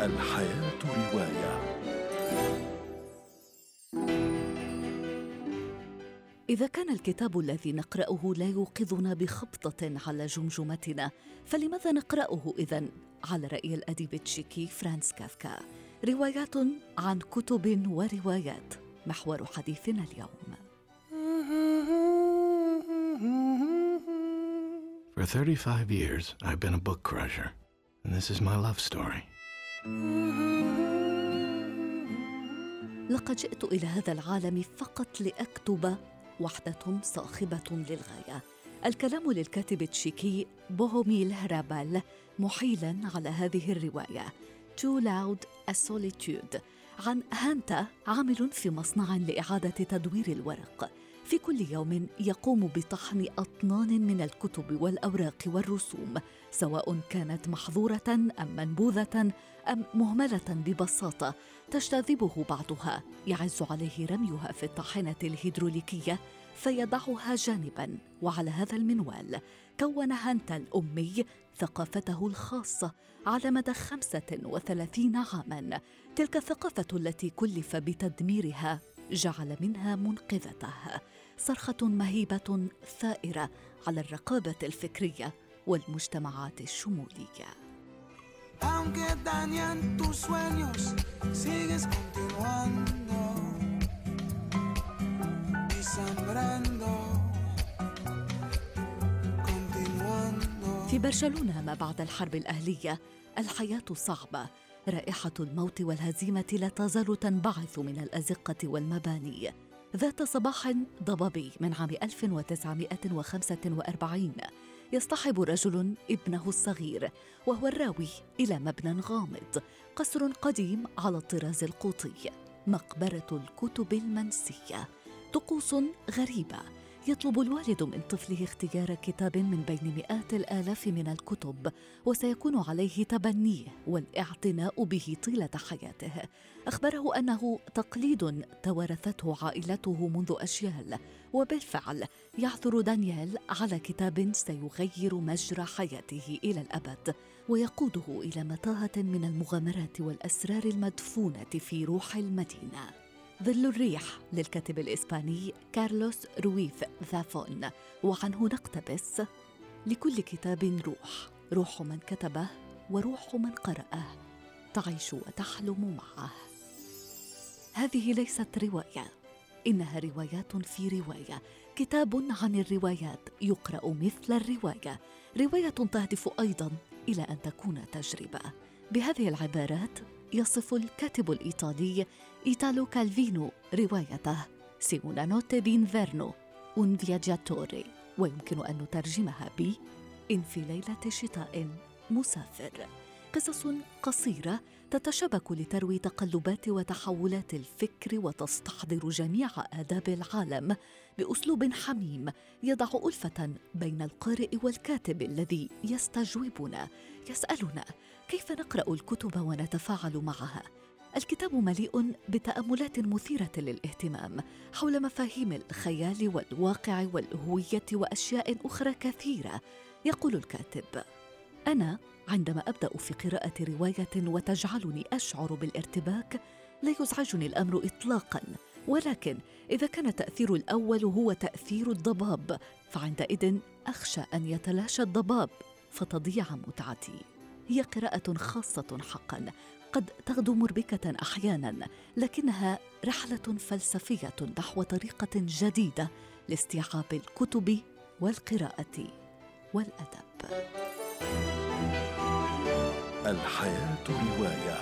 الحياة رواية إذا كان الكتاب الذي نقرأه لا يوقظنا بخبطة على جمجمتنا، فلماذا نقرأه إذن؟ على رأي الأديب التشيكي فرانس كافكا، روايات عن كتب وروايات محور حديثنا اليوم. For 35 years, I've been a book crusher, and this is my love story. لقد جئت إلى هذا العالم فقط لأكتب وحدة صاخبة للغاية. الكلام للكاتب التشيكي بوهوميل هرابال محيلا على هذه الرواية. Too Loud a Solitude. عن هانتا عامل في مصنع لإعادة تدوير الورق. في كل يوم يقوم بطحن أطنان من الكتب والأوراق والرسوم سواء كانت محظورة أم منبوذة أم مهملة ببساطة تجتذبه بعضها يعز عليه رميها في الطاحنة الهيدروليكية فيضعها جانبا وعلى هذا المنوال كون هانتا الأمي ثقافته الخاصة على مدى خمسة وثلاثين عاما تلك الثقافة التي كلف بتدميرها جعل منها منقذته صرخة مهيبة ثائرة على الرقابة الفكرية والمجتمعات الشمولية Aunque dañan tus sueños, sigues continuando y sangrando. في برشلونة ما بعد الحرب الأهلية الحياة صعبة رائحة الموت والهزيمة لا تزال تنبعث من الأزقة والمباني. ذات صباح ضبابي من عام 1945 يصطحب رجل ابنه الصغير وهو الراوي إلى مبنى غامض قصر قديم على الطراز القوطي مقبرة الكتب المنسية. طقوس غريبة يطلب الوالد من طفله اختيار كتاب من بين مئات الآلاف من الكتب وسيكون عليه تبنيه والاعتناء به طيلة حياته. أخبره أنه تقليد توارثته عائلته منذ اجيال وبالفعل يعثر دانيال على كتاب سيغير مجرى حياته إلى الأبد ويقوده إلى متاهة من المغامرات والأسرار المدفونة في روح المدينة. ظل الريح للكاتب الإسباني كارلوس رويث ذافون. وعنه نقتبس لكل كتاب روح روح من كتبه وروح من قرأه تعيش وتحلم معه. هذه ليست رواية إنها روايات في رواية. كتاب عن الروايات يقرأ مثل الرواية. رواية تهدف أيضا إلى أن تكون تجربة. بهذه العبارات يصف الكاتب الإيطالي إيتالو كالفينو روايته. Se una notte d'inverno un viaggiatore ويمكن أن نترجمها ب إن في ليلة شتاء مسافر. قصص قصيرة تتشابك لتروي تقلبات وتحولات الفكر وتستحضر جميع آداب العالم بأسلوب حميم يضع ألفة بين القارئ والكاتب الذي يستجوبنا. يسألنا كيف نقرأ الكتب ونتفاعل معها؟ الكتاب مليء بتأملات مثيرة للاهتمام حول مفاهيم الخيال والواقع والهوية وأشياء أخرى كثيرة يقول الكاتب. أنا عندما أبدأ في قراءة رواية وتجعلني أشعر بالارتباك لا يزعجني الأمر اطلاقا. ولكن إذا كان التاثير الأول هو تأثير الضباب فعندئذ أخشى أن يتلاشى الضباب فتضيع متعتي. هي قراءة خاصة حقا قد تغدو مربكة أحيانا لكنها رحلة فلسفية نحو طريقة جديدة لاستيعاب الكتب والقراءة والأدب. الحياة رواية.